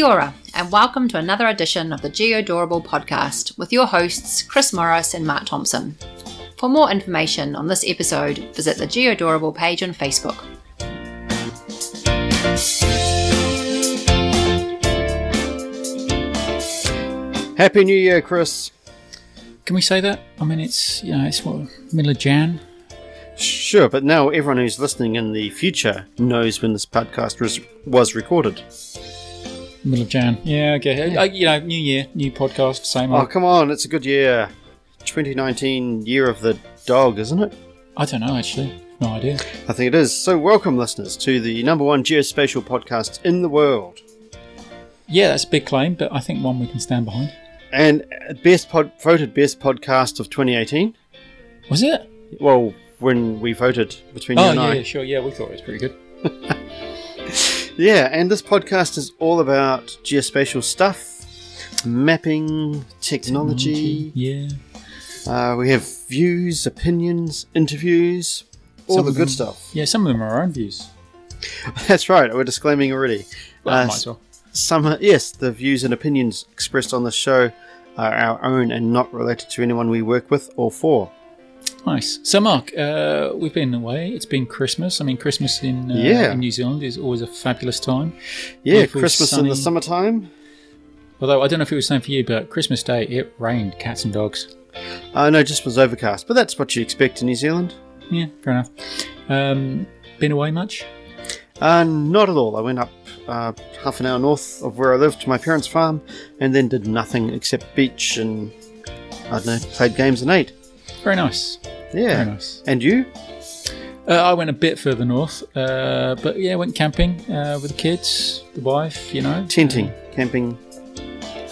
Kia ora, and welcome to another edition of the Geodorable podcast with your hosts Chris Morris and Mark Thompson. For more information on this episode, visit the Geodorable page on Facebook. Happy New Year, Chris. Can we say that? I mean, it's you know, it's what middle of Jan. Sure, but now everyone who's listening in the future knows when this podcast was was recorded. Middle of Jan. Yeah, okay. Uh, you know, new year, new podcast, same old. Oh, old. come on, it's a good year. 2019 year of the dog, isn't it? I don't know actually. No idea. I think it is. So, welcome, listeners, to the number one geospatial podcast in the world, Yeah, that's a big claim, but I think one we can stand behind. and best pod, voted best podcast of 2018. Was it? Well, when we voted between you Oh and yeah, I. sure. Yeah, we thought it was pretty good. Yeah, and this podcast is all about geospatial stuff, mapping, technology. Yeah. Uh, we have views, opinions, interviews, all Some the good them- stuff. Yeah, some of them are our own views. That's right. We're disclaiming already. Well, Uh, might as well. Some, yes, the views and opinions expressed on the show are our own and not related to anyone we work with or for. Nice. So, Mark, uh, we've been away. It's been Christmas. I mean, Christmas in, uh, Yeah. in New Zealand is always a fabulous time. Yeah, Beautiful, Christmas in the sunny- summertime. Although I don't know if it was the same for you, but Christmas Day it rained cats and dogs. Uh, no, just was overcast, but that's what you expect in New Zealand. Yeah, fair enough. Um, been away much? Uh, not at all. I went up uh, half an hour north of where I lived to my parents' farm, and then did nothing except beach and I don't know, played games and ate. Very nice. Yeah. Very nice. And you? Uh, I went a bit further north, uh, but yeah, went camping uh, with the kids, the wife. You know, Tenting, camping.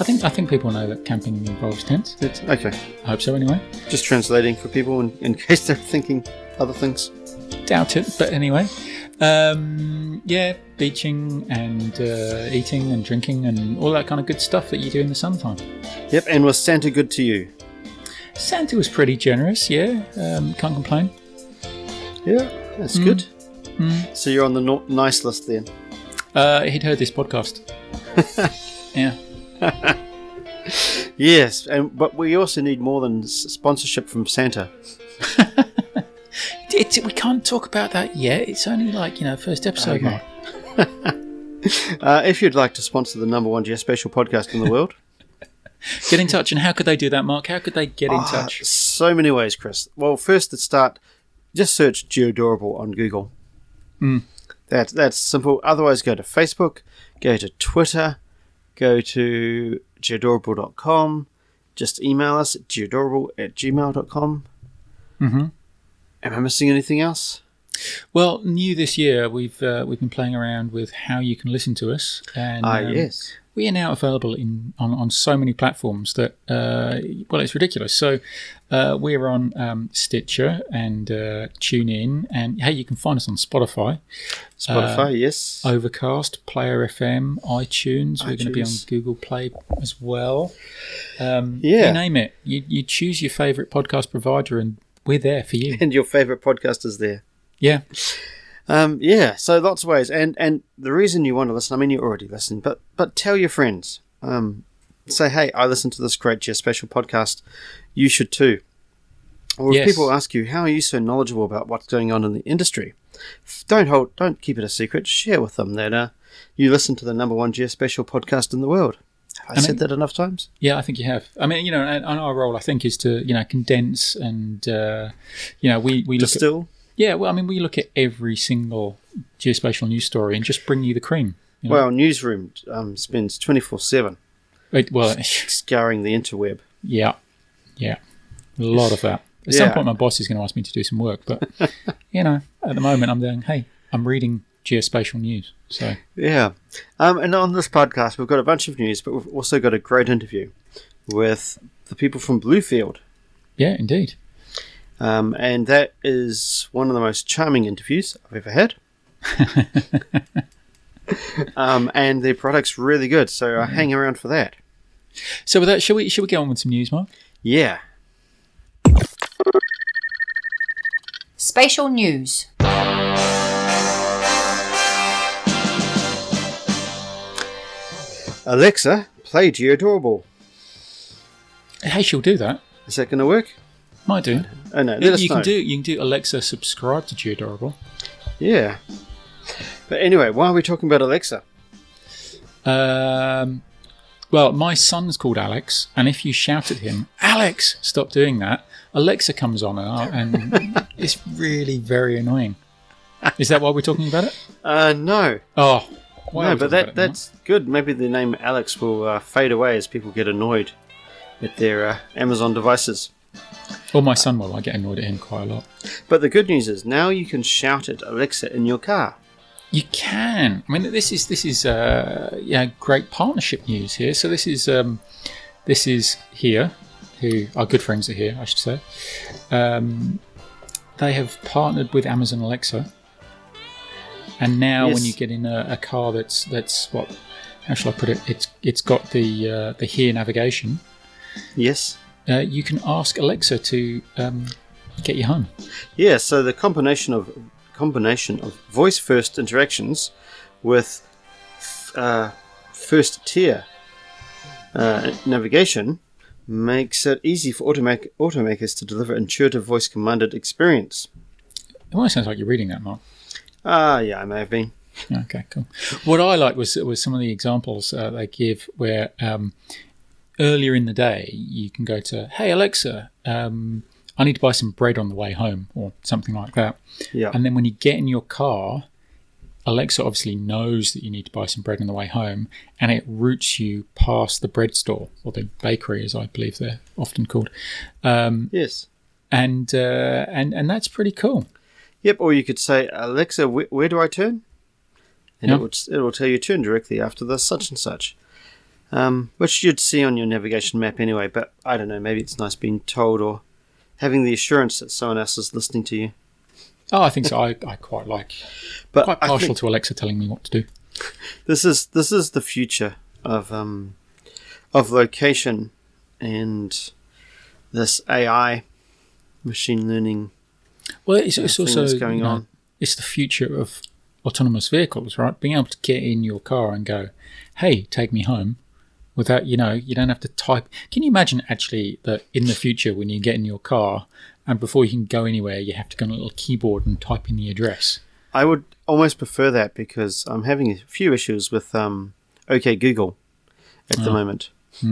I think I think people know that camping involves tents. It's, okay. I hope so. Anyway, Just translating for people in, in case they're thinking other things. doubt it, but anyway, um, yeah, beaching and uh, eating and drinking and all that kind of good stuff that you do in the summertime. Yep. And was Santa good to you? Santa was pretty generous. Yeah, um, can't complain. Yeah. That's Mm. good. Mm. So you're on the no- nice list then. Uh, he'd heard this podcast. yeah. Yes, and but we also need more than sponsorship from Santa. It's, we can't talk about that yet. It's only like you know first episode. Okay. Uh, if you'd like to sponsor the number one geospatial podcast in the world, Get in touch, and how could they do that, Mark? How could they get in Ah, touch? So many ways, Chris. Well, first to start, just search Geodorable on Google. Mm. That, that's simple. Otherwise, go to Facebook, go to Twitter, go to geodorable.com. Just email us at geodorable at gmail.com. hmm Am I missing anything else? Well, new this year, we've uh, we've been playing around with how you can listen to us, and Ah, um, yes. We are now available in on, on so many platforms that uh, well, it's ridiculous. So uh, we're on um, Stitcher and uh, TuneIn, and hey, you can find us on Spotify, Spotify, uh, yes. Overcast, Player FM, iTunes. We're going to be on. Google Play as well. Um, Yeah. you name it. You you choose your favorite podcast provider, and we're there for you. and your favorite podcast is there. Yeah. Um, yeah, so lots of ways, and and the reason you want to listen, I mean, you already listen, but but tell your friends. Um, say, hey, I listen to this great geospatial podcast. You should too. Or if people ask you, how are you so knowledgeable about what's going on in the industry? Don't hold, don't keep it a secret. Share with them that uh, you listen to the number one geospatial podcast in the world. Have I And said it- that enough times? Yeah, I think you have. I mean, you know, and, and our role, I think, is to you know condense and uh, you know we we look at Distill. Yeah. Well, I mean, we look at every single geospatial news story and just bring you the cream. you know. Well, Newsroom um, spends twenty four seven well, scouring the interweb. yeah, yeah, a lot of that. At some point, my boss is going to ask me to do some work, but you know, at the moment, I'm doing. Hey, I'm reading geospatial news, so Yeah. Um, and on this podcast, we've got a bunch of news, but we've also got a great interview with the people from Bluefield. yeah, indeed. Um, and that is one of the most charming interviews I've ever had. um, and their product's really good, so I hang around for that. So with that, shall we shall we get on with some news, Mark? Yeah. Spatial news. Alexa, play Geodorable. Hey, she'll do that. Is that going to work? Might do. Oh no, let You, know. can do you can do Alexa subscribe to Geodorable. Yeah. But anyway, why are we talking about Alexa? Um, well, my son's called Alex, and if you shout at him, "Alex, stop doing that," Alexa comes on, and, and it's really very annoying. Is that why we're talking about it? Uh, no. Oh, why no, but that it now? that's good. Maybe the name Alex will uh, fade away as people get annoyed at their uh, Amazon devices. Or my son will. I get annoyed at him quite a lot. But the good news is now you can shout at Alexa in your car. You can. I mean, this is this is uh, yeah, great partnership news here. So this is um, this is here, who our good friends are here, I should say. Um, they have partnered with Amazon Alexa, and now when you get in a, a car that's that's what how shall I put it? It's it's got the uh, the here navigation. Yes. Uh, you can ask Alexa to um, get you home. Yeah. So the combination of combination of voice first interactions with uh, first tier uh, navigation makes it easy for automac- automakers to deliver intuitive voice commanded experience. It almost sounds like you're reading that, Mark. Ah, yeah, I may have been. Okay, cool. What I like was was some of the examples uh, they give where um, earlier in the day you can go to, "Hey Alexa, um, I need to buy some bread on the way home," or something like that. Yeah. And then when you get in your car, Alexa obviously knows that you need to buy some bread on the way home, and it routes you past the bread store or the bakery, as I believe they're often called. Um, yes. and uh, and and that's pretty cool. Yep, or you could say, Alexa, wh- where do I turn? And Yeah. it, would, it will tell you turn directly after the such and such. Um, which you'd see on your navigation map anyway, but I don't know, maybe it's nice being told or having the assurance that someone else is listening to you. Oh, I think so. I, I quite like But quite partial to Alexa telling me what to do. this is this is the future of um, of location and this AI machine learning Well, it's, uh, it's also going you know, on. It's the future of autonomous vehicles, right? Being able to get in your car and go, "Hey, take me home," without you know, you don't have to type. Can you imagine actually that in the future when you get in your car and before you can go anywhere, you have to go on a little keyboard and type in the address? I would almost prefer that because I'm having a few issues with um, OK Google at the moment,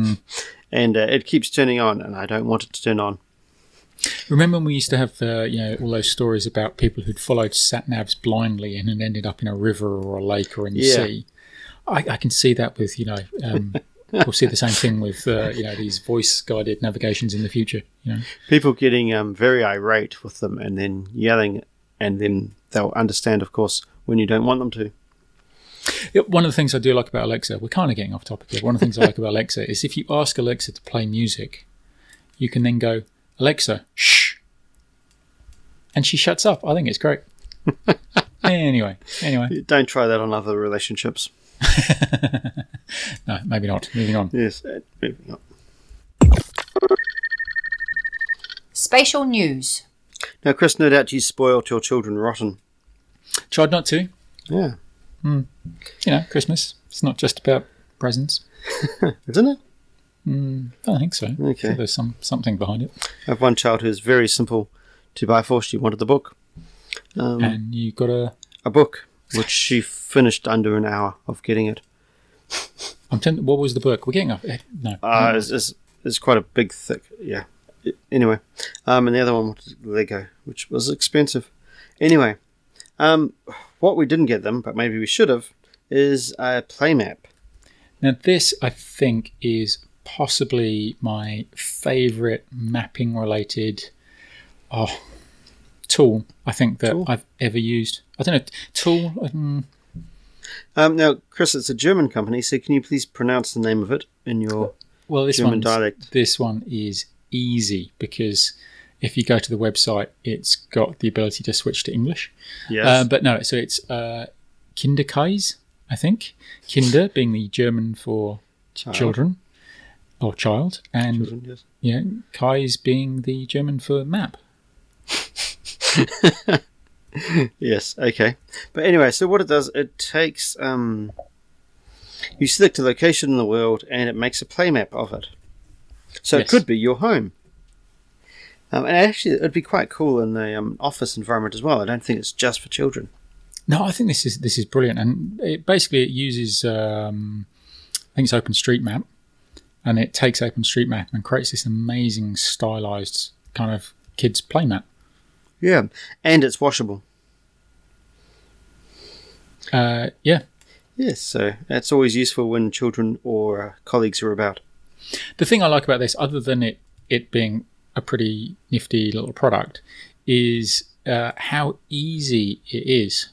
and uh, it keeps turning on, and I don't want it to turn on. Remember when we used to have, uh, you know, all those stories about people who'd followed sat navs blindly and ended up in a river or a lake or in the Yeah. sea? I, I can see that with, you know, um, we'll see the same thing with, uh, you know, these voice guided navigations in the future. You know, People getting um, very irate with them, and then yelling, and then they'll understand, of course, when you don't want them to. One of the things I do like about Alexa, we're kind of getting off topic here. One of the things I like about Alexa is if you ask Alexa to play music, you can then go, Alexa, shh, and she shuts up. I think it's great. anyway, anyway, Don't try that on other relationships. no, maybe not. Moving on. Yes, uh, moving on. Spatial news. Now, Chris, no doubt you spoiled your children rotten. Tried not to. Yeah, You know, Christmas. It's not just about presents. isn't it? I don't think so. I Okay. think there's some something behind it. I have one child who's very simple to buy for. She wanted the book. Um, And you got to. a book, which she finished under an hour of getting it. I'm telling. What was the book? We're getting off. eh, No. Uh, it's, it's, it's quite a big, thick, yeah. Anyway, um, and the other one was Lego, which was expensive. Anyway, um, what we didn't get them, but maybe we should have, is a play map. Now, this I think is possibly my favourite mapping related oh, tool I think that Tool? I've ever used. I don't know, tool. Um, Um, now, Chris, it's a German company, so can you please pronounce the name of it in your well, this German one dialect? this one is easy because if you go to the website, it's got the ability to switch to English. Yes. Uh, but no, so it's uh, Kinderkreis, I think. Kinder being the German for Child. children or child, and Children, yes. yeah, Kreis being the German for map. Yes, okay. But anyway, so what it does, it takes um, You select a location in the world, and it makes a play map of it. So Yes. it could be your home. Um, and actually, it'd be quite cool in the um, office environment as well. I don't think it's just for children. No, I think this is this is brilliant, and it basically it uses um, I think it's OpenStreetMap, and it takes OpenStreetMap and creates this amazing stylized kind of kids play map. Yeah, and it's washable. Uh, yeah, Yes, so that's always useful when children or uh, colleagues are about. the thing I like about this, other than it it being a pretty nifty little product, is uh, how easy it is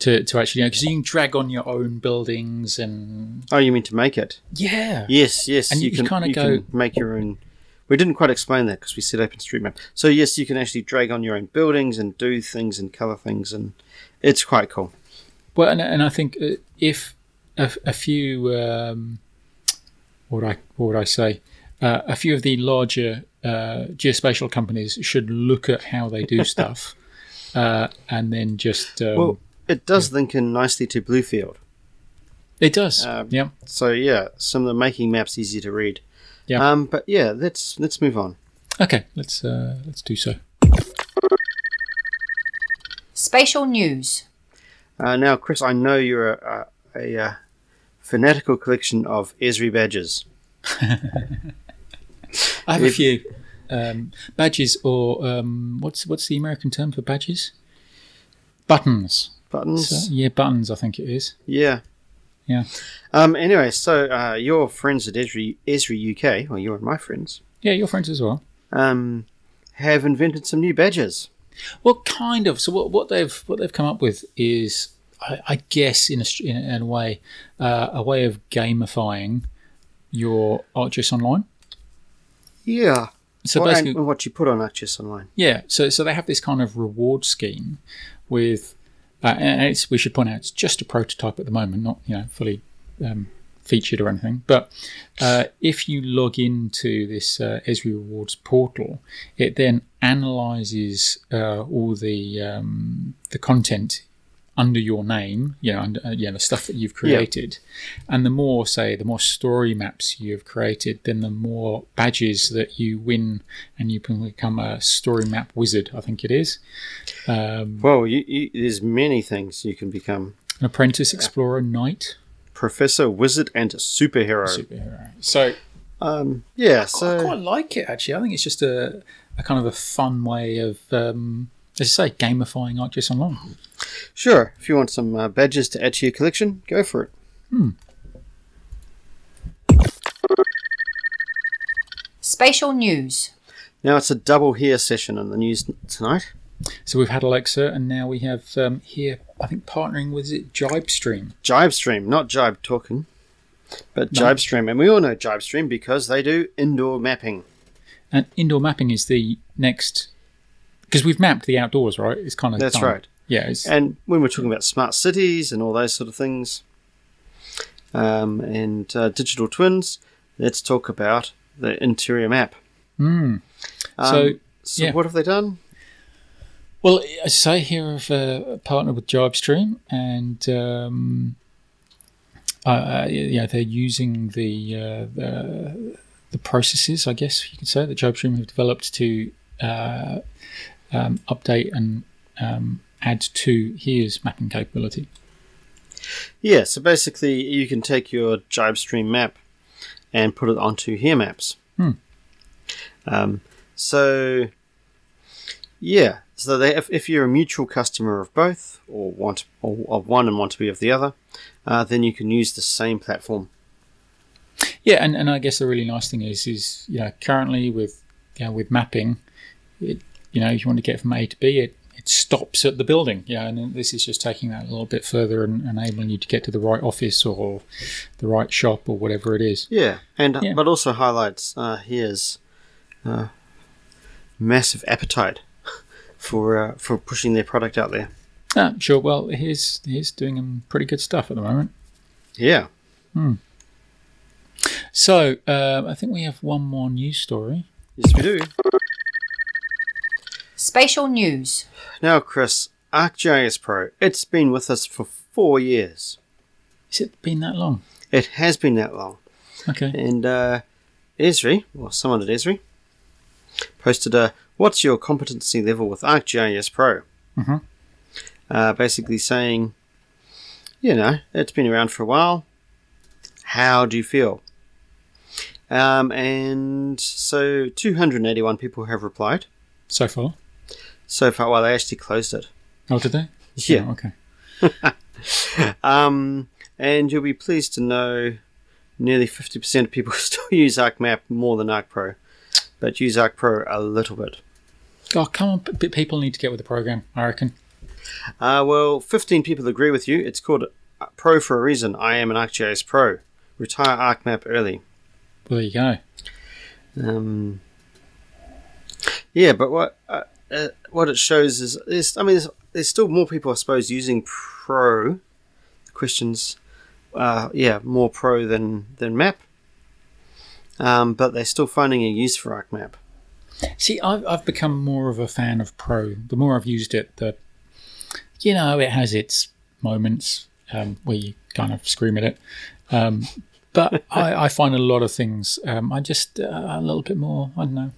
to to actually you know because you can drag on your own buildings and Oh, you mean to make it? yeah Yes, yes. And you, you can kinda you go- can make your own. We didn't quite explain that because we said OpenStreetMap. So yes, you can actually drag on your own buildings and do things and color things, and it's quite cool. Well, and, and I think uh, if a, a few, um, what would I what would I say, uh, a few of the larger uh, geospatial companies should look at how they do stuff, uh, and then just um, well, it does link in nicely to Bluefield. it does, um, yeah. So yeah, some of the making maps easy to read. Yeah. Um, but yeah, let's let's move on. Okay, let's uh, let's do so. Spatial news. Uh, now, Chris, I know you're a, a, a, uh fanatical collection of Esri badges. I have a few um, badges, or um, what's what's the American term for badges? Buttons. Buttons. So, yeah, buttons. I think it is. Yeah. Yeah. Um. Anyway, so uh, your friends at Esri, Esri UK, or you and my friends, Yeah, your friends as well. um, have invented some new badges. Well, kind of. So what, what they've what they've come up with is, I, I guess, in a in, a- way, uh, a way of gamifying your ArcGIS Online. Yeah. So What- basically, and what you put on ArcGIS Online. yeah. So so they have this kind of reward scheme with, uh, and we should point out it's just a prototype at the moment, not you know fully um, featured or anything. But uh, if you log into this uh, Esri Rewards portal, it then analyzes uh, all the um, the content under your name, you know, under, uh, yeah, the stuff that you've created, and the more, say, the more story maps you have created, then the more badges that you win, and you can become a story map wizard. I think it is um, Well, you, you, there's many things you can become: an apprentice, explorer, knight, professor, wizard, and superhero. superhero. So Um. Yeah. I So quite like it actually. I think it's just a, a kind of a fun way of, um, as I say, gamifying ArcGIS Online. Sure, if you want some uh, badges to add to your collection, go for it. Hmm. Spatial news. Now it's a double here session in the news tonight. So we've had Alexa, and now we have um, here, I think, partnering with is it JibeStream. JibeStream, not Jibe talking, but No. JibeStream, and we all know JibeStream because they do indoor mapping. And indoor mapping is the next, because we've mapped the outdoors, right? It's kind of That's done. right. Yeah, And when we're talking about smart cities and all those sort of things, um, and uh, digital twins, let's talk about the interior map. Mm. Um, So, so yeah. what have they done? Well, as I say here, I've uh, partnered with JibeStream, and um, uh, yeah, they're using the, uh, the the processes, I guess you could say, that JibeStream have developed to uh, um, update and um, add to here's mapping capability. Yeah, so basically you can take your JibeStream map and put it onto here maps. Hmm. Um, so yeah, so they, if, if you're a mutual customer of both, or want or of one and want to be of the other, uh, then you can use the same platform. Yeah, and, and I guess the really nice thing is is you know currently with you know, with mapping, it, you know if you want to get from A to B, it it stops at the building. Yeah, and this is just taking that a little bit further and enabling you to get to the right office or the right shop or whatever it is. Yeah, and Yeah. but also highlights uh, here's uh, massive appetite for uh, for pushing their product out there. Ah, sure. Well, he's he's doing some pretty good stuff at the moment. Yeah. Hmm. So um, I think we have one more news story. Yes, we do. Spatial news. Now, Chris, ArcGIS Pro, it's been with us for four years. Has it been that long? It has been that long. Okay. And uh, Esri, or someone at Esri, posted a "What's your competency level with ArcGIS Pro?" Mhm. Uh, basically saying, you know, it's been around for a while. How do you feel? Um, and so 281 people have replied So far. So far. Well, they actually closed it. Oh, did they? Yeah. Oh, okay. Um, and you'll be pleased to know nearly 50% of people still use ArcMap more than ArcPro, but use ArcPro a little bit. Oh, come on. People need to get with the program, I reckon. Uh, well, 15 people agree with you. It's called Pro for a reason. I am an ArcGIS Pro. Retire ArcMap early. Well, there you go. Um, yeah, but what uh, uh, what it shows is, is I mean, there's, there's still more people, I suppose, using Pro. Questions, uh, yeah, more Pro than than Map. Um, but they're still finding a use for ArcMap. See, I've, I've become more of a fan of Pro. The more I've used it, the you know it has its moments um, where you kind of scream at it, um, but I, I find a lot of things um, I just uh, a little bit more I don't know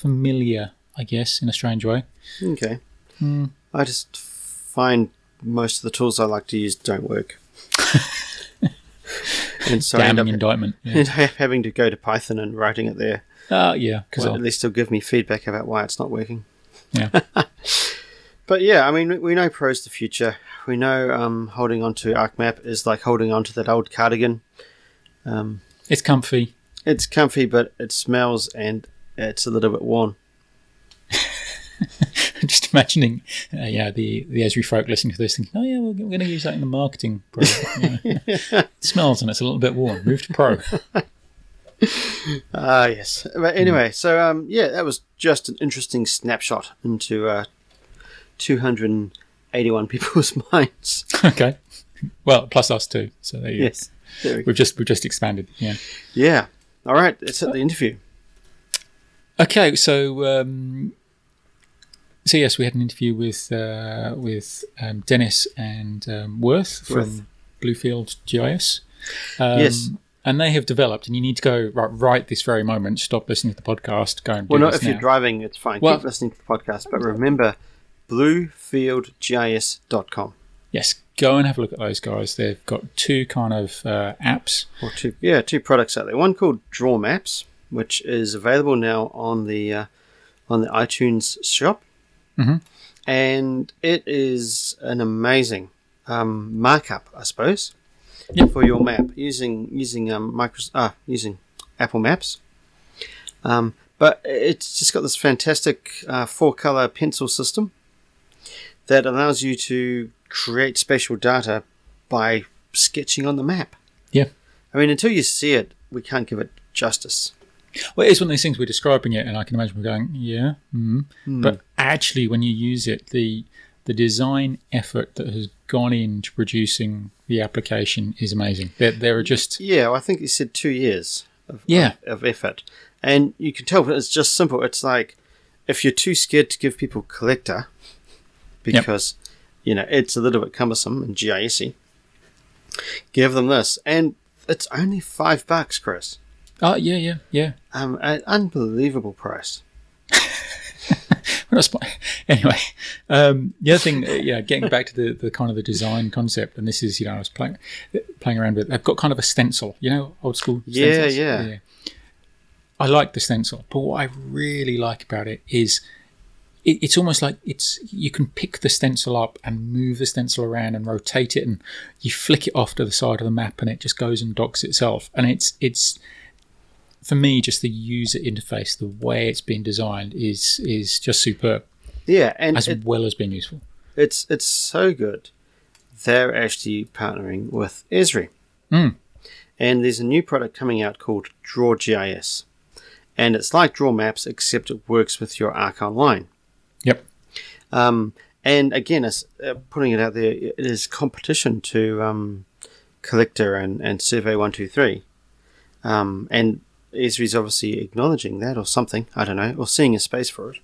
familiar, I guess, in a strange way. Okay. Hmm. I just find most of the tools I like to use don't work. and so I end up indictment. Yeah, having to go to Python and writing it there. uh, yeah. because well, at least they'll give me feedback about why it's not working. yeah. But yeah, I mean, we- we know Pro's the future. We know um, holding on to ArcMap is like holding on to that old cardigan. Um, It's comfy. it's comfy, but it smells and it's a little bit worn. just imagining, uh, yeah, the the Esri folk listening to this, thinking, "Oh yeah, we're, we're going to use that in the marketing." Pro. It smells and it's a little bit warm. Move to Pro. Ah, yes. But anyway, so um, yeah, that was just an interesting snapshot into uh, 281 people's minds. okay. Well, plus us too. So there you Yes. There we. We've just we've just expanded. Yeah. Yeah. All right, let's hit the interview. Okay. So um, so yes, we had an interview with uh, with um, Dennis and um, Worth from Bluefield GIS. Um, Yes. And they have developed, and you need to go right, right this very moment. Stop listening to the podcast. Go and do Well, not if you're driving, it's fine. Well- Keep listening to the podcast, but remember bluefieldgis.com. Yes, go and have a look at those guys. They've got two kind of uh, apps. or two yeah two products out there one called draw maps which is available now on the uh, on the itunes shop Mhm. and it is an amazing um, markup i suppose Yep. for your map using using um Microsoft, ah using apple maps um, but it's just got this fantastic uh, four color pencil system that allows you to create spatial data by sketching on the map Yeah. I mean, until you see it, we can't give it justice. Well, it is one of these things we're describing it, and I can imagine we're going, yeah. Mm. But actually, when you use it, the the design effort that has gone into producing the application is amazing. There, there are just Yeah, I think you said two years of, Yeah. of, of effort. And you can tell it's just simple. It's like if you're too scared to give people collector because, you know, it's a little bit cumbersome and GIS give them this. And it's only five bucks, Chris. Oh yeah, yeah, yeah. Um, an unbelievable price. We're not spo- anyway, um, the other thing, uh, yeah, getting back to the, the kind of the design concept, and this is, you know, I was playing playing around with. I've got kind of a stencil, you know, old school. Yeah, stencils? yeah. I like the stencil, but what I really like about it is it, it's almost like it's you can pick the stencil up and move the stencil around and rotate it, and you flick it off to the side of the map, and it just goes and docks itself. And it's it's for me just the user interface, the way it's been designed is is just superb, Yeah, and as it- well as being useful. It's it's so good. They're actually partnering with Esri. Mm. And there's a new product coming out called Draw GIS. And it's like Draw Maps, except it works with your Arc Online. Yep. Um, and again, it's, uh, putting it out there, it is competition to um, Collector and, and Survey 123. Um, and Esri's obviously acknowledging that or something, I don't know, or seeing a space for it.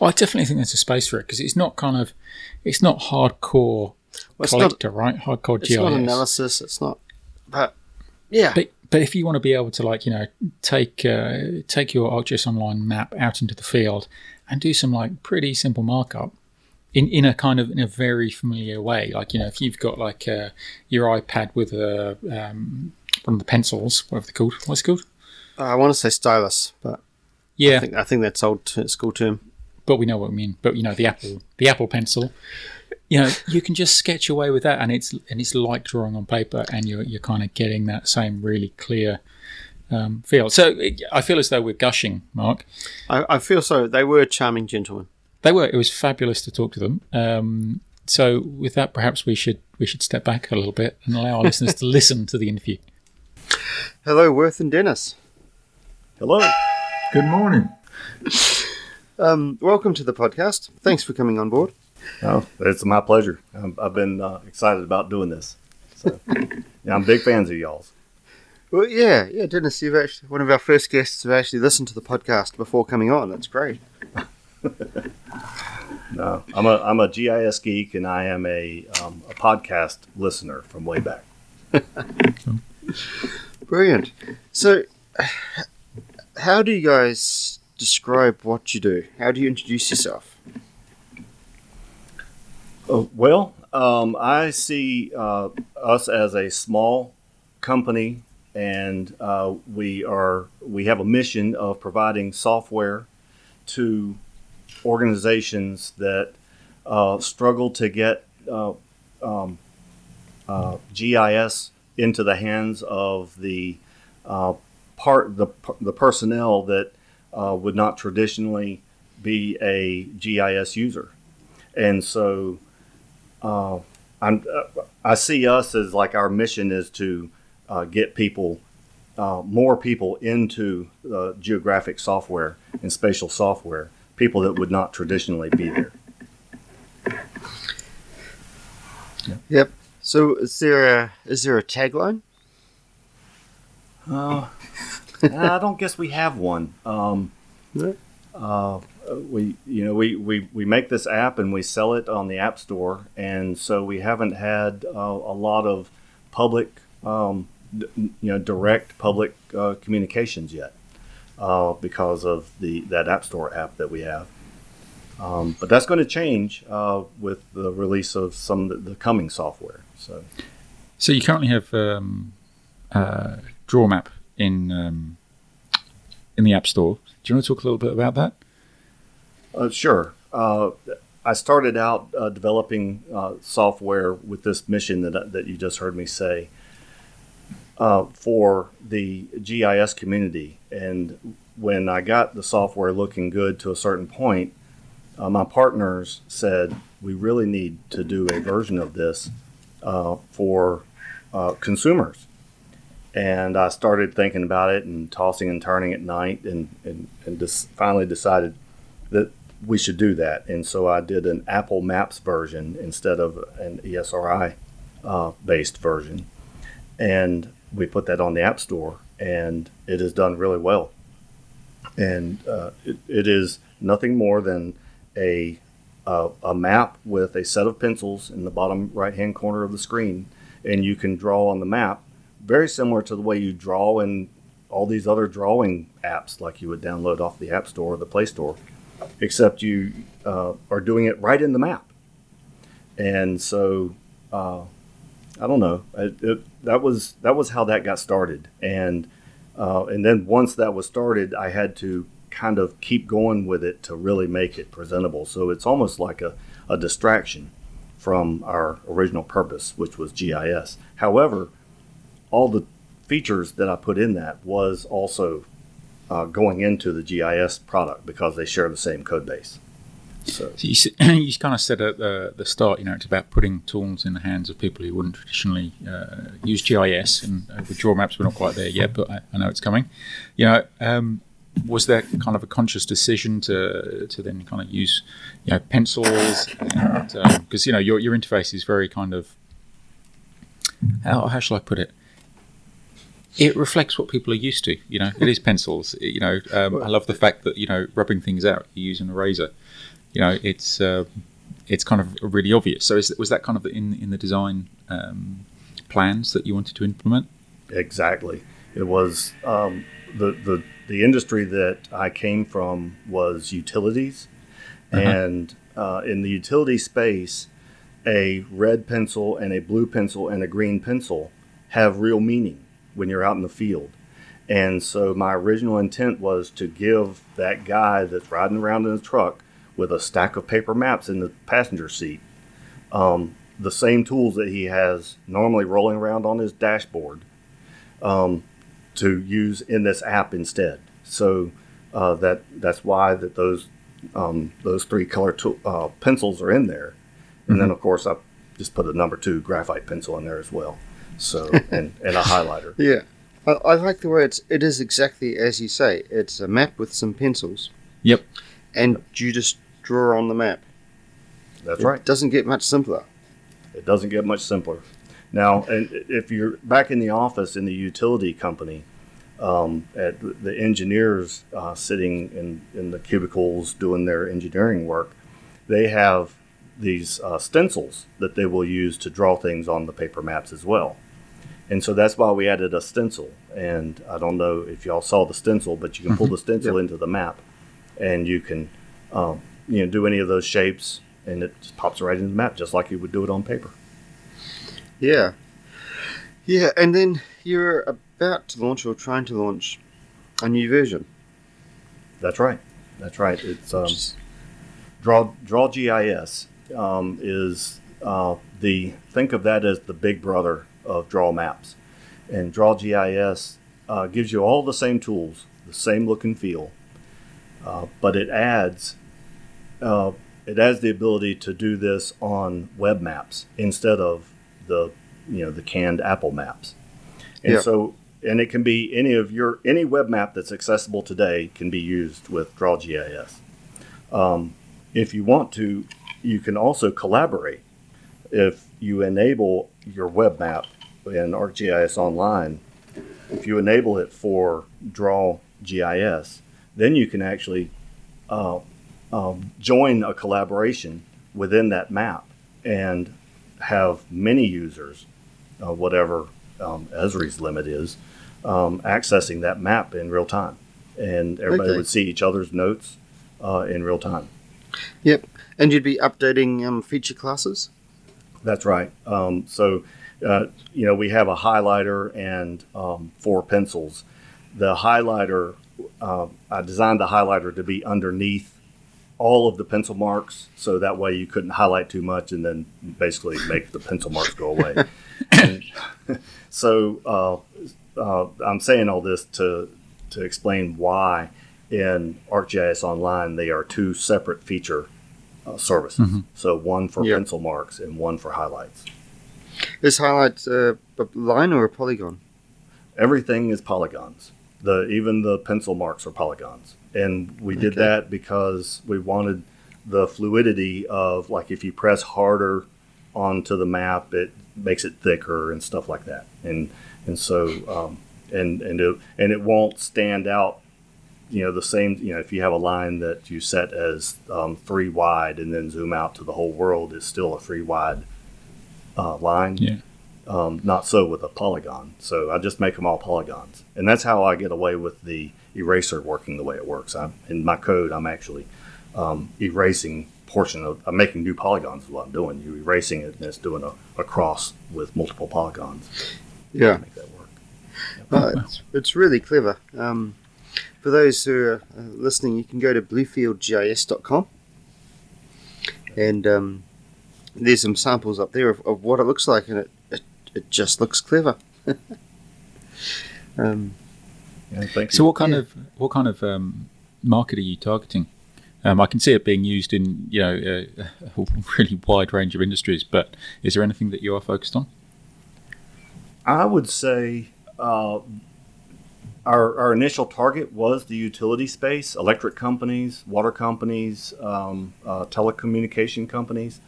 Oh, I definitely think there's a space for it because it's not kind of it's not hardcore Well, it's not, collector, right? Hardcore it's GIS. not analysis, it's not, but Yeah. But but if you want to be able to like you know take uh, take your ArcGIS Online map out into the field and do some like pretty simple markup in in a kind of in a very familiar way, like you know if you've got like uh, your iPad with a um, one of the pencils, whatever they're called, what's it called? I want to say stylus, but Yeah, I think I think that's old t- school term. but we know what we mean. But you know the Apple the Apple Pencil. You know you can just sketch away with that, and it's and it's like drawing on paper, and you're you're kind of getting that same really clear um, feel. So I feel as though we're gushing, Mark. I, I feel so. They were charming gentlemen. They were. It was fabulous to talk to them. Um, so with that, perhaps we should we should step back a little bit and allow our listeners to listen to the interview. Hello, Worth and Dennis. Hello. Good morning. Um, welcome to the podcast. Thanks for coming on board. Oh, it's my pleasure. i I've been uh, excited about doing this. So, yeah, I'm big fans of y'all's. Well, yeah, yeah, Dennis, you've actually one of our first guests who actually listened to the podcast before coming on. That's great. No, I'm a I'm a GIS geek, and I am a um, a podcast listener from way back. Brilliant. So, how do you guys describe what you do? How do you introduce yourself? Oh, well, um, I see uh, us as a small company, and uh, we are we have a mission of providing software to organizations that uh, struggle to get uh, um, uh, GIS into the hands of the uh, part the the personnel that uh, would not traditionally be a GIS user, and so uh, I'm, uh, I see us as like our mission is to uh, get people, uh, more people into uh, geographic software and spatial software, people that would not traditionally be there. Yep. So, is there a is there a tagline? Uh, I don't guess we have one. Um, uh, we, you know, we, we, we make this app and we sell it on the App Store, and so we haven't had uh, a lot of public, um, d- you know, direct public uh, communications yet uh, because of the that App Store app that we have. Um, but that's going to change uh, with the release of some of the, coming software. So. So you currently have um, uh, DrawMap in um, in the App Store. Do you want to talk a little bit about that? Uh, sure. Uh, I started out uh, developing uh, software with this mission that, that you just heard me say uh, for the GIS community. And when I got the software looking good to a certain point, uh, my partners said, We really need to do a version of this for consumers. And I started thinking about it and tossing and turning at night, and, and, and just finally decided that we should do that. And so I did an Apple Maps version instead of an ESRI uh, based version. And we put that on the App Store, and it has done really well. And uh, it, it is nothing more than a, a map with a set of pencils in the bottom right hand corner of the screen. And you can draw on the map, very similar to the way you draw in all these other drawing apps like you would download off the App Store or the Play Store except you uh, are doing it right in the map. And so, uh, I don't know. It, it, that was that was how that got started. And uh, and then once that was started, I had to kind of keep going with it to really make it presentable. So it's almost like a, a distraction from our original purpose, which was GIS. However, all the features that I put in that was also uh, going into the GIS product because they share the same code base. So So you, you kind of said at the, the start, you know, it's about putting tools in the hands of people who wouldn't traditionally uh, use GIS, and uh, with draw maps, we're not quite there yet, but I, I know it's coming. You know, um, was there kind of a conscious decision to to then kind of use, you know, pencils, because you know your your interface is very kind of how how shall I put it? It reflects what people are used to. You know, it is pencils. You know, um, I love the fact that you know rubbing things out, you use an eraser you know it's uh, it's kind of really obvious so is, was that kind of in in the design um, plans that you wanted to implement Exactly. It was um, the, the the industry that I came from was utilities, and uh, in the utility space, a red pencil and a blue pencil and a green pencil have real meaning when you're out in the field. And so my original intent was to give that guy that's riding around in the truck with a stack of paper maps in the passenger seat um, the same tools that he has normally rolling around on his dashboard um, to use in this app instead. So uh, that that's why that those um, those three color to- uh, pencils are in there, and Mm-hmm. then of course I just put a number two graphite pencil in there as well. So and, and a highlighter. Yeah, I, I like the way it's. It is exactly as you say. It's a map with some pencils, Yep. and you just draw on the map. That's It right. It doesn't get much simpler. It doesn't get much simpler. Now, and if you're back in the office in the utility company, um, at the- the engineers uh, sitting in, in the cubicles doing their engineering work, they have these uh, stencils that they will use to draw things on the paper maps as well. And so that's why we added a stencil. And I don't know if y'all saw the stencil, but you can pull the stencil Yep. into the map, and you can, um, you know, do any of those shapes, and it just pops right into the map, just like you would do it on paper. Yeah, yeah, and then you're about to launch or trying to launch a new version. That's right. That's right. It's um, draw draw GIS um, is uh, the think of that as the big brother of draw maps, and draw GIS uh, gives you all the same tools, the same look and feel, uh, but it adds uh, it adds the ability to do this on web maps instead of the you know the canned Apple maps, and Yeah. so and it can be any of your any web map that's accessible today can be used with Draw GIS. Um, if you want to, you can also collaborate. If you enable your web map in ArcGIS Online, if you enable it for Draw GIS, then you can actually uh, um, join a collaboration within that map and have many users, uh, whatever um, Esri's limit is, um, accessing that map in real time. And everybody Okay. would see each other's notes uh, in real time. Yep, and you'd be updating um, feature classes. That's right. Um, so, uh, you know, we have a highlighter and um, four pencils. The highlighter, uh, I designed the highlighter to be underneath all of the pencil marks, so that way you couldn't highlight too much and then basically make the pencil marks go away. And so, uh, uh, I'm saying all this to to explain why in ArcGIS Online they are two separate feature uh, services. So one for Yeah. pencil marks and one for highlights. Is highlight uh, a line or a polygon? Everything is polygons. The even the pencil marks are polygons, and we did Okay. that because we wanted the fluidity of like if you press harder onto the map, it makes it thicker and stuff like that. And and so um, and and it, and it won't stand out. You know the same. You know if you have a line that you set as um, three wide and then zoom out to the whole world, it's still a three wide uh, line. Yeah. Um, not so with a polygon. So I just make them all polygons, and that's how I get away with the eraser working the way it works. I, in my code, I'm actually um, erasing portion of. I'm making new polygons. Is what I'm doing. You're erasing it, and it's doing a, a cross with multiple polygons. Yeah, make that work. Uh, it's, it's really clever. Um, for those who are uh, listening, you can go to bluefieldgis.com and um, there's some samples up there of, of what it looks like, and it, it, it just looks clever. um, Yeah. So what kind Yeah. of what kind of um, market are you targeting? Um, I can see it being used in you know a, a really wide range of industries, but is there anything that you are focused on? I would say uh, our, our initial target was the utility space, electric companies, water companies, um, uh, telecommunication companies.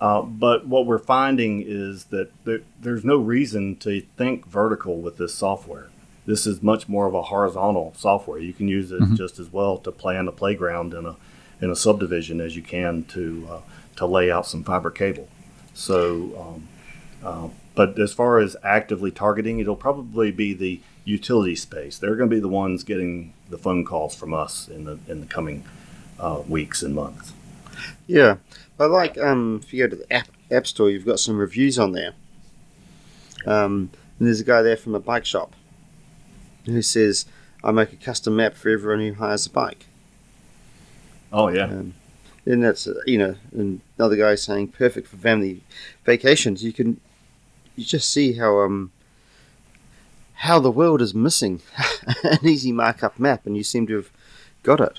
Uh, but what we're finding is that there, there's no reason to think vertical with this software. This is much more of a horizontal software. You can use it just as well to play on the playground in a in a subdivision as you can to uh, to lay out some fiber cable. So um, Uh, but as far as actively targeting, it'll probably be the utility space. They're going to be the ones getting the phone calls from us in the in the coming uh, weeks and months. Yeah, I like um, if you go to the app, app store, you've got some reviews on there. Um, and there's a guy there from a bike shop who says, "I make a custom map for everyone who hires a bike." Oh yeah, Um, and that's uh, you know, and another guy saying perfect for family vacations. You can you just see how um how the world is missing an easy markup map, and you seem to have got it.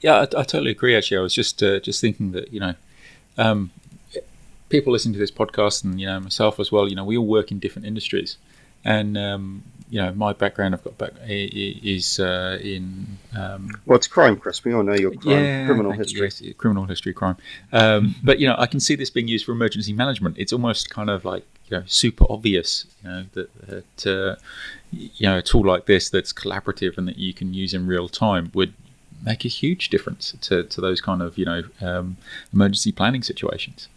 Yeah, I, I totally agree. Actually, I was just uh, just thinking that you know, um, people listening to this podcast, and you know myself as well. You know, we all work in different industries, and um, you know my background I've got back is uh, in um, Well, it's crime, Chris. We all know your crime, yeah, criminal thank you, history. yes, criminal history, crime. Um, but you know, I can see this being used for emergency management. It's almost kind of like you know super obvious. You know that, that uh, you know a tool like this that's collaborative and that you can use in real time would make a huge difference to, to those kind of you know um, emergency planning situations.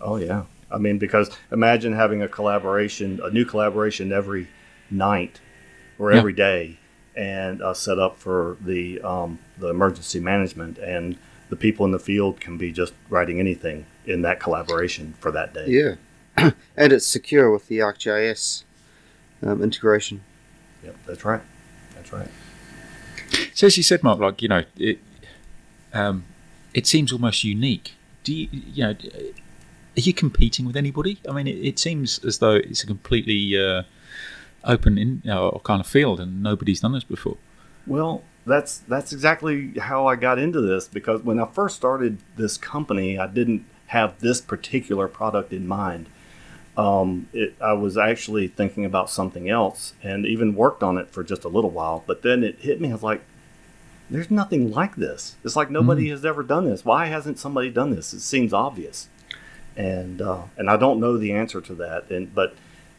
oh yeah. I mean, because imagine having a collaboration, a new collaboration every night or Yeah. every day, and uh, set up for the um, the emergency management, and the people in the field can be just writing anything in that collaboration for that day. Yeah, and it's secure with the ArcGIS um, integration. Yep, that's right. That's right. So as you said, Mark, like you know, it um, it seems almost unique. Do you you know? Are you competing with anybody? I mean, it, it seems as though it's a completely uh, open in kind of field, and nobody's done this before. Well, that's that's exactly how I got into this because when I first started this company, I didn't have this particular product in mind. Um, it, I was actually thinking about something else and even worked on it for just a little while. But then it hit me. I was like, "There's nothing like this. It's like nobody has ever done this. Why hasn't somebody done this? It seems obvious." And uh, and I don't know the answer to that. And but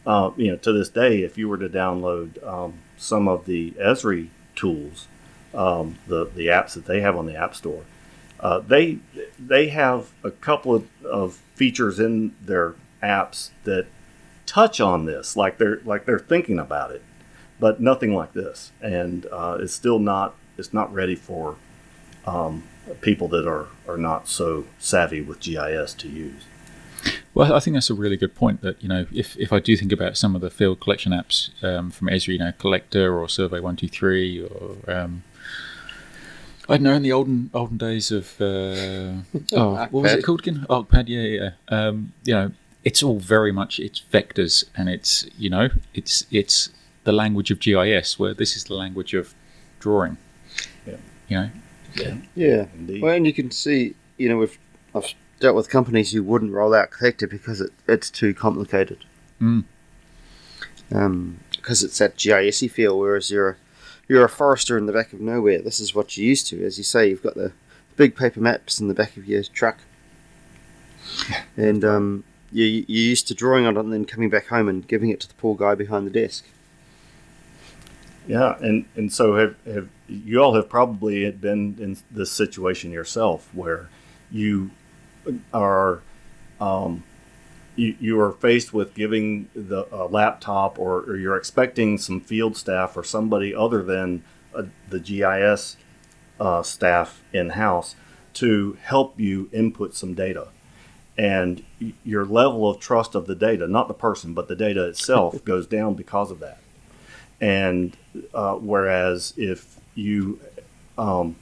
uh, you know, to this day, if you were to download um, some of the Esri tools, um, the the apps that they have on the App Store, uh, they they have a couple of, of features in their apps that touch on this, like they're like they're thinking about it, but nothing like this, and uh, it's still not it's not ready for um, people that are are not so savvy with GIS to use. Well, I think that's a really good point. That you know, if, if I do think about some of the field collection apps um, from Esri, you know, Collector or Survey One Two Three, or um, I don't know, in the olden olden days of uh, oh, what was it called again? Arcpad, yeah, yeah. yeah. Um, you know, it's all very much it's vectors, and it's you know, it's it's the language of GIS, where this is the language of drawing. Yeah. You know, Yeah. Indeed. Well, and you can see, you know, we've I've dealt with companies who wouldn't roll out Collector because it, it's too complicated. Mm. Um, because it's that GIS-y feel, whereas you're a, you're a forester in the back of nowhere. This is what you're used to, as you say. You've got the big paper maps in the back of your truck, and um, you you're used to drawing on it and then coming back home and giving it to the poor guy behind the desk. Yeah, and and so have have you all have probably been in this situation yourself where you are um, you you are faced with giving the a laptop or, or you're expecting some field staff or somebody other than uh, the GIS uh, staff in house to help you input some data. And your level of trust of the data, not the person, but the data itself, goes down because of that. And uh, whereas if you um,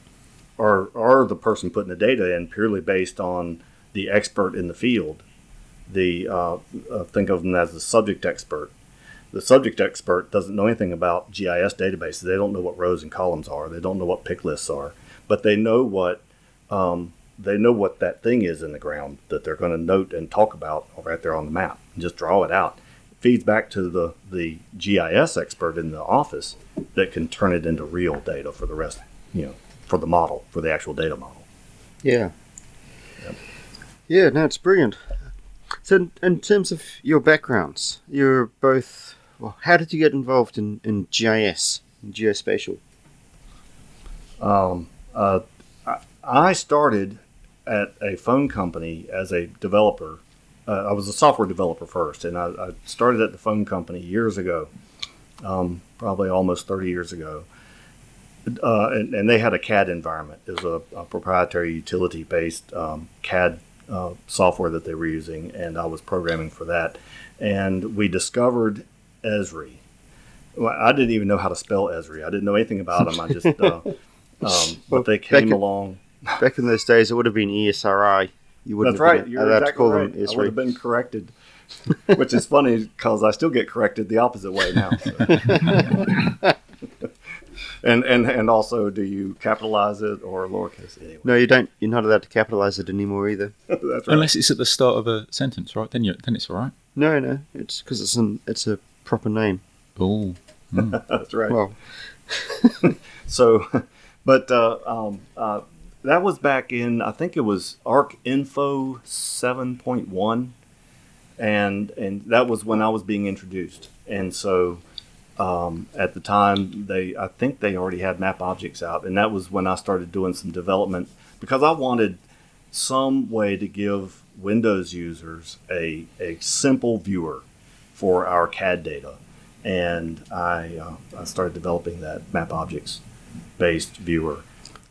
are, are the person putting the data in purely based on the expert in the field, the uh, uh, think of them as the subject expert. The subject expert doesn't know anything about GIS databases. They don't know what rows and columns are. They don't know what pick lists are, but they know what um, they know what that thing is in the ground that they're going to note and talk about right there on the map and just draw it out. Feeds back to the the GIS expert in the office that can turn it into real data for the rest, you know, for the model for the actual data model. Yeah. Yeah, no, it's brilliant. So, in, in terms of your backgrounds, you're both. Well, how did you get involved in, in GIS, in geospatial? Um, uh, I started at a phone company as a developer uh, I was a software developer first, and I, I started at the phone company years ago, um, probably almost 30 years ago. Uh, and, and they had a CAD environment. It was a, a proprietary utility based um, CAD uh, software that they were using, and I was programming for that. And we discovered Esri. Well, I didn't even know how to spell Esri. I didn't know anything about them. I just, uh, um, but they came back- along. Back in those days, it would have been ESRI. You wouldn't That's right. have been You're allowed exactly to call right. them I would have been corrected, which is funny because I still get corrected the opposite way now. so. and and and also, do you capitalize it or lowercase? Anyway, No, you don't. You're not allowed to capitalize it anymore either. that's right. Unless it's at the start of a sentence, right? Then you then it's all right. No, no, it's because it's an it's a proper name. Oh, That's right. Well, So, but uh, um, uh, that was back in I think it was Arc Info seven point one, and and that was when I was being introduced. And so, um, at the time, they I think they already had MapObjects out, and that was when I started doing some development because I wanted some way to give Windows users a a simple viewer for our CAD data, and I uh, I started developing that MapObjects based viewer.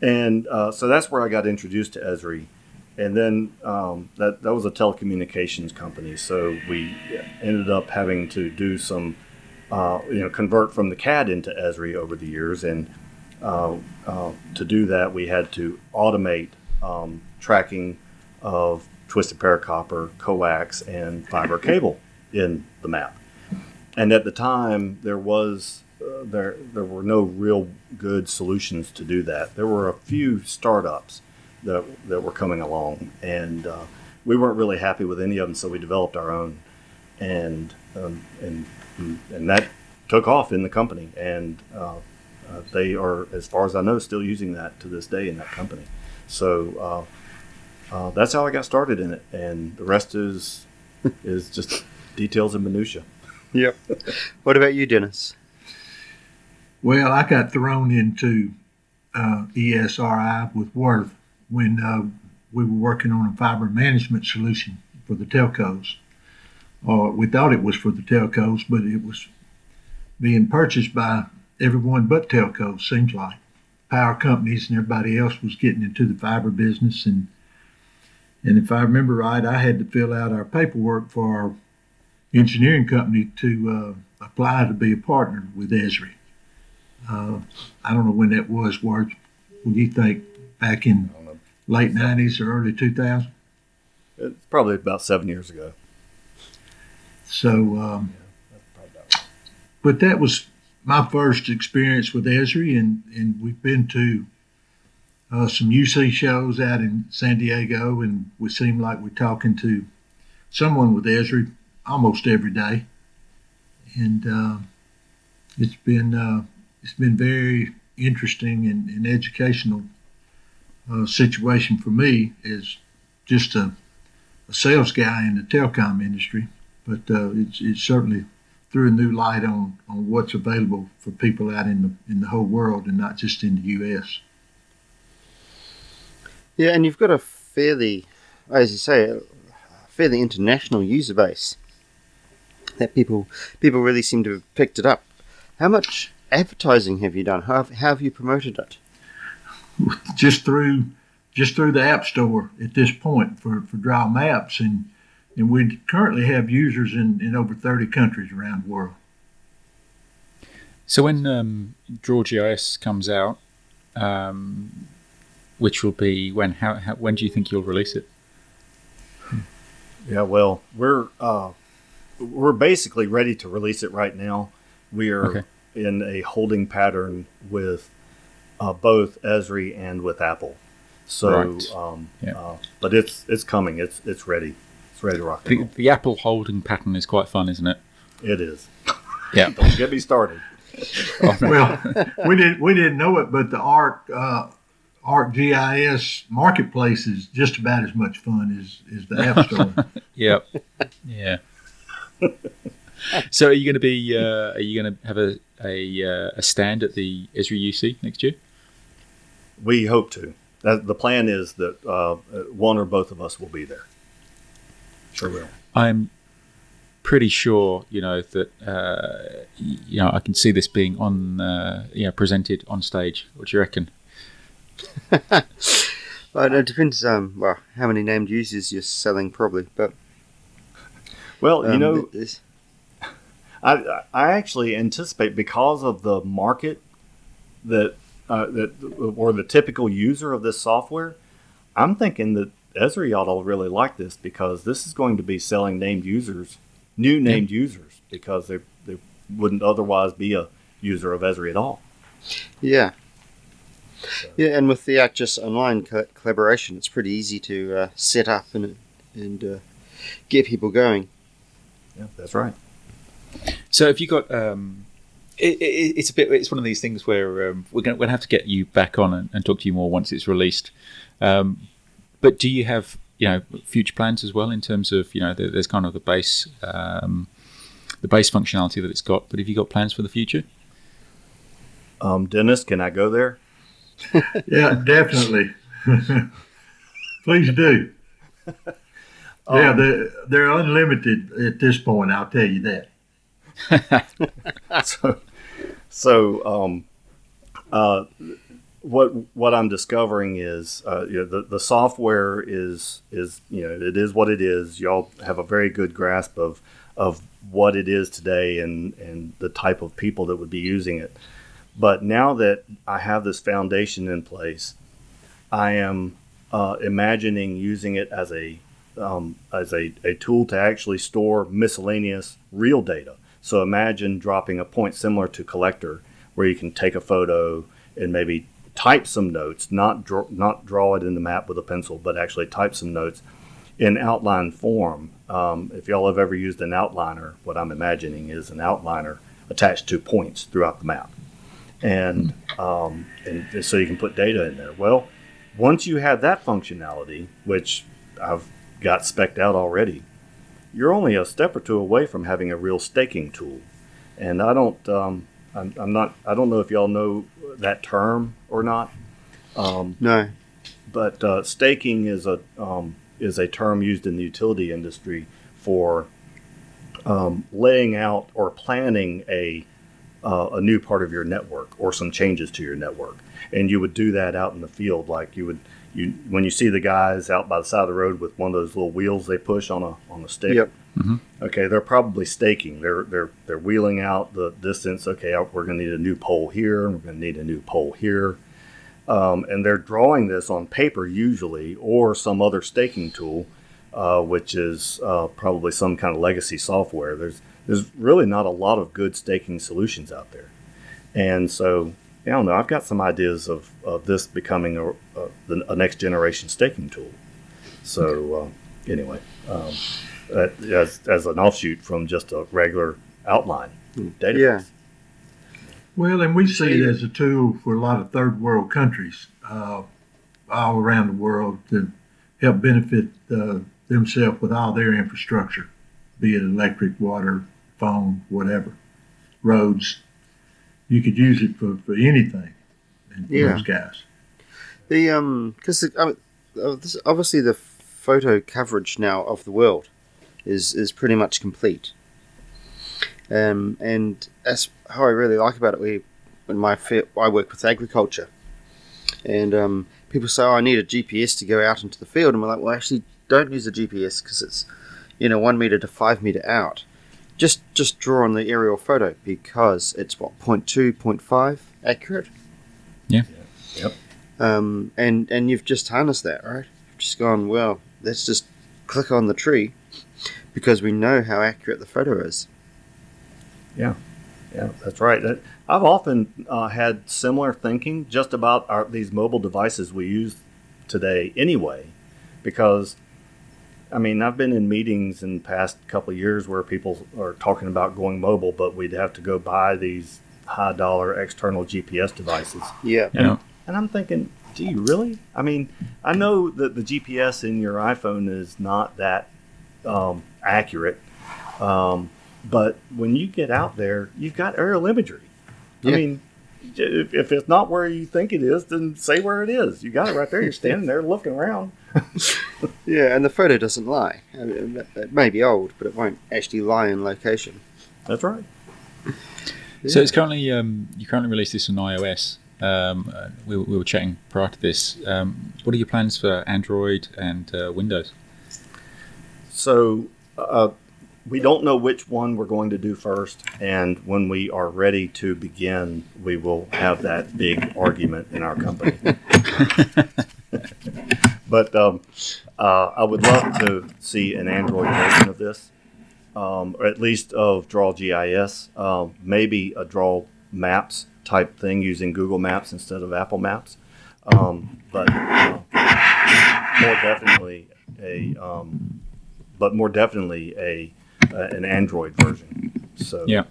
And uh, so that's where I got introduced to Esri. And then um, that, that was a telecommunications company. So we ended up having to do some, uh, you know, convert from the CAD into Esri over the years. And uh, uh, to do that, we had to automate um, tracking of twisted pair copper, coax, and fiber cable in the map. And at the time, there was there there were no real good solutions to do that. There were a few startups that that were coming along, and uh, we weren't really happy with any of them, so we developed our own, and um, and and that took off in the company, and uh, uh, they are, as far as I know, still using that to this day in that company. So uh, uh, that's how I got started in it, and the rest is is just details and minutia. yep. what about you, Dennis? Well, I got thrown into uh, ESRI with Worth when uh, we were working on a fiber management solution for the telcos. Or we thought it was for the telcos, but it was being purchased by everyone but telcos. Seems like power companies and everybody else was getting into the fiber business, and and if I remember right, I had to fill out our paperwork for our engineering company to uh, apply to be a partner with Esri. Uh, I don't know when that was. Worth, do you think? Back in late '90s or early 2000s. It's probably about seven years ago. So, um, but that was my first experience with Esri, and and we've been to uh, some UC shows out in San Diego, and we seem like we're talking to someone with Esri almost every day, and uh, it's been uh, it's been very interesting and, and educational uh, situation for me as just a, a sales guy in the telecom industry, but uh, it's, it's certainly threw a new light on, on what's available for people out in the in the whole world and not just in the U.S. Yeah, and you've got a fairly, as you say, a fairly international user base. That people people really seem to have picked it up. How much advertising have you done? How have, how have you promoted it? just through just through the app store at this point for, for Draw Maps and and we currently have users in, in over 30 countries around the world. So when um, Draw GIS comes out, um, which will be when? How, how? When do you think you'll release it? Yeah, well, we're uh, we're basically ready to release it right now. We are Okay. In a holding pattern with uh, both Esri and with Apple. So, Right. um, Yeah. uh, but it's it's coming. It's it's ready. It's ready to rock and The, roll. the Apple holding pattern is quite fun, isn't it? It is. Yeah. Don't get me started. Oh, no. Well, we didn't we didn't know it, but the ARC uh, ARC GIS marketplace is just about as much fun as, as the App Store. Yeah. Yeah. so are you going to be? Uh, are you going to have a a, uh, a stand at the Esri UC next year? We hope to. That, the plan is that uh, one or both of us will be there. Sure will. I'm pretty sure, you know, that uh, you know I can see this being on, uh, yeah, presented on stage. What do you reckon? Well, it depends. Um, well, how many named users you're selling, probably. But Well, you um, know, it's- I I actually anticipate because of the market that uh, that or the typical user of this software, I'm thinking that Esri ought to really like this because this is going to be selling named users, new named users because they they wouldn't otherwise be a user of Esri at all. yeah, yeah, and with the ArcGIS Online co- collaboration, it's pretty easy to uh, set up and and uh, get people going. Yeah, that's right. So if you got? Um, it, it, it's a bit. It's one of these things where um, we're going to have to get you back on and, and talk to you more once it's released. Um, but do you have you know future plans as well in terms of you know there, there's kind of the base um, the base functionality that it's got. But have you got plans for the future? Um, Dennis, can I go there? Yeah, definitely. Please do. yeah, Um, they're, they're unlimited at this point. I'll tell you that. so, so um, uh, what what I'm discovering is uh, you know, the the software is is you know it is what it is. Y'all have a very good grasp of of what it is today and and the type of people that would be using it. But now that I have this foundation in place, I am uh, imagining using it as a um, as a, a tool to actually store miscellaneous real data. So imagine dropping a point similar to Collector, where you can take a photo and maybe type some notes, not draw, not draw it in the map with a pencil, but actually type some notes in outline form. Um, if y'all have ever used an outliner, what I'm imagining is an outliner attached to points throughout the map, and um, and so you can put data in there. Well, once you have that functionality, which I've got specked out already, you're only a step or two away from having a real staking tool. And I don't, um, I'm, I'm not, I don't know if y'all know that term or not, um, No, but uh, staking is a um, is a term used in the utility industry for um, laying out or planning a uh, a new part of your network or some changes to your network, and you would do that out in the field, like you would you when you see the guys out by the side of the road with one of those little wheels they push on a on a stick. Yep. Okay, they're probably staking. They're they're they're wheeling out the distance. Okay, we're going to need a new pole here, and we're going to need a new pole here. Um, and they're drawing this on paper usually, or some other staking tool, uh, which is uh, probably some kind of legacy software. There's there's really not a lot of good staking solutions out there, and so I don't know. I've got some ideas of, of this becoming a, a, the- a next generation staking tool. So uh, anyway, um, that, as as an offshoot from just a regular outline database. Yeah. Well, and we see it as a tool for a lot of third world countries uh, all around the world to help benefit uh, themselves with all their infrastructure, be it electric, water, phone, whatever, roads. You could use it for, for anything. And for Yeah. those guys. The um, because I mean, uh, obviously the photo coverage now of the world is is pretty much complete. Um, and that's how I really like about it. We, in my I work with agriculture, and um, people say, "Oh, I need a GPS to go out into the field," and we're like, "Well, actually, don't use a GPS because it's, you know, one meter to five meter out. Just just draw on the aerial photo because it's what 0.2, 0.5 accurate." um, and and you've just harnessed that, right? You've just gone, well, let's just click on the tree because we know how accurate the photo is. Yeah, Yeah, that's right. I've often uh, had similar thinking just about our, these mobile devices we use today anyway, because I mean I've been in meetings in the past couple of years where people are talking about going mobile, but we'd have to go buy these high dollar external GPS devices. Yeah. You know, And I'm thinking, do you really? I mean, I know that the GPS in your iPhone is not that um, accurate, um, but when you get out there, you've got aerial imagery. I Yeah. mean, if, if it's not where you think it is, then say where it is. You got it right there. You're standing there looking around. Yeah, and the photo doesn't lie. I mean, it- it may be old, but it won't actually lie in location. That's right. So it's currently um, you currently released this on iOS. Um, uh, we, we were chatting prior to this. Um, what are your plans for Android and uh, Windows? So uh, we don't know which one we're going to do first, and when we are ready to begin, we will have that big argument in our company. but um, uh, I would love to see an Android version of this, um, or at least of Draw GIS. Um, maybe a Draw Maps type thing using Google Maps instead of Apple Maps. Um, but uh, more definitely a um, but more definitely a uh, an Android version. So Yeah.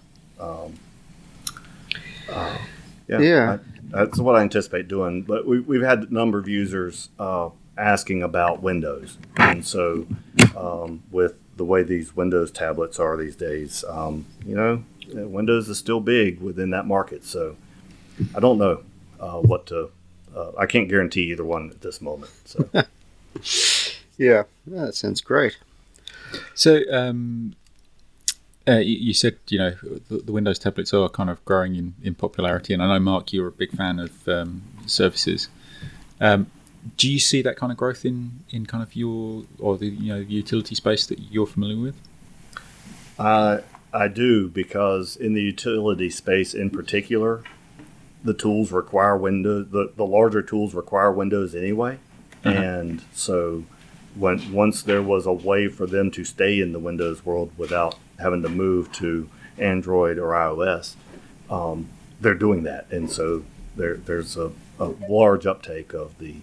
yeah, Yeah. I- that's what I anticipate doing. But we, we've had a number of users uh, asking about Windows, and so um, with the way these Windows tablets are these days, um, you know, uh, Windows is still big within that market. So I don't know uh, what to. Uh, I can't guarantee either one at this moment. So. Yeah, Yeah, that sounds great. So um, uh, you, said you know the, the Windows tablets are kind of growing in, in popularity, and I know Mark, you're a big fan of um, Surfaces. Um, do you see that kind of growth in, in kind of your or the you know utility space that you're familiar with? Uh, I do because in the utility space in particular, the tools require Windows. The, the larger tools require Windows anyway, and so when once there was a way for them to stay in the Windows world without having to move to Android or iOS, um, they're doing that, and so there there's a, a large uptake of the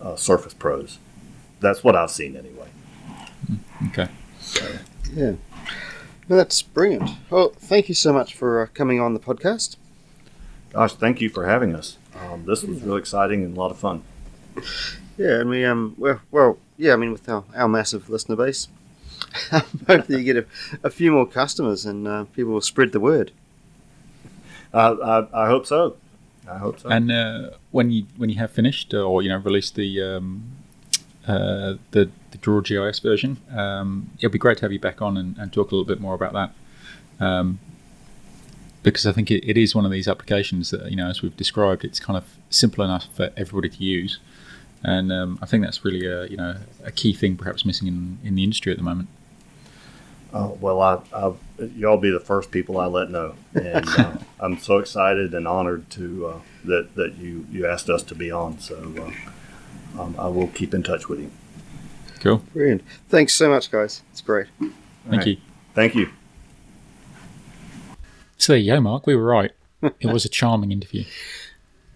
uh, Surface Pros. That's what I've seen anyway. Okay. Yeah. Well, that's brilliant. Well, thank you so much for uh, coming on the podcast. Gosh, thank you for having us. Um, this was really exciting and a lot of fun. Yeah, and we um well, well yeah, I mean with our, our massive listener base, hopefully you get a, a few more customers and uh, people will spread the word. Uh, I, I hope so. I hope so. And uh, when you when you have finished uh, or you know released the um, uh, the the Draw GIS version, um, it'll be great to have you back on and, and talk a little bit more about that. Um, because I think it, it is one of these applications that you know, as we've described, it's kind of simple enough for everybody to use, and um, I think that's really a you know a key thing perhaps missing in, in the industry at the moment. Uh, well, I, I, y'all be the first people I let know, and uh, I'm so excited and honored to uh, that that you you asked us to be on. So uh, um, I will keep in touch with you. Cool, Brilliant. Thanks so much, guys. It's great. thank right. you. Thank you. So there you go, Mark. We were right. It was a charming interview.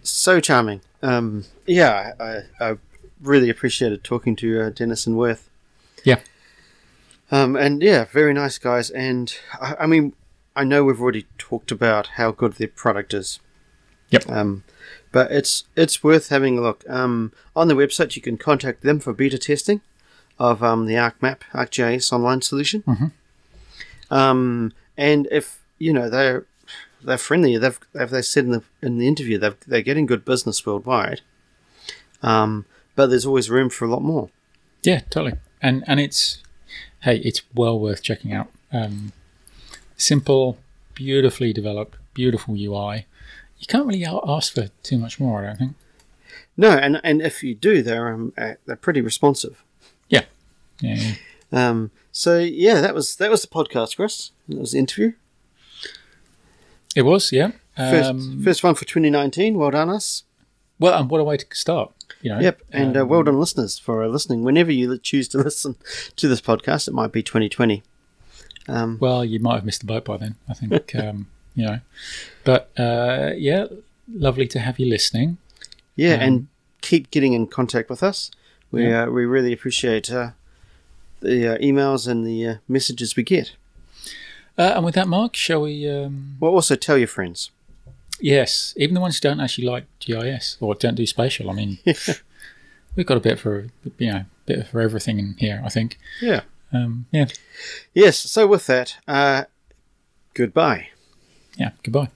So charming. Um, yeah, I, I really appreciated talking to uh, Dennis and Worth. Yeah. Um, and yeah, very nice guys. And I, I mean, I know we've already talked about how good their product is. Yep. Um, but it's it's worth having a look. Um, on the website, you can contact them for beta testing of um, the ArcMap ArcGIS online solution. Mm-hmm. Um, and if you know they're they're friendly, they've as they said in the in the interview, they've, they're getting good business worldwide. Um, but there's always room for a lot more. Yeah, totally. And and it's hey, it's well worth checking out. Um, simple, beautifully developed, beautiful UI. You can't really ask for too much more, I don't think. No, and and if you do, they're um, uh, they're pretty responsive. Yeah. yeah. Um, so yeah, that was that was the podcast, Chris. That was the interview. It was, yeah. First, Um, first one for 2019. Well done, us. well, and what a way to start. You know. Yep, and uh, Um, well done, listeners, for uh, listening. Whenever you choose to listen to this podcast, it might be 2020. Um, Well, you might have missed the boat by then. I think. um, you know. But uh, yeah, lovely to have you listening. yeah, Um, and keep getting in contact with us. We Yeah. uh, we really appreciate uh, the uh, emails and the uh, messages we get. Uh, and with that, Mark, shall we? Um, Well, also tell your friends. Yes, even the ones who don't actually like GIS or don't do spatial. I mean, we've got a bit for you know, bit for everything in here. I think. Yeah. Um, yeah. Yes. So with that, uh, goodbye. Yeah. Goodbye.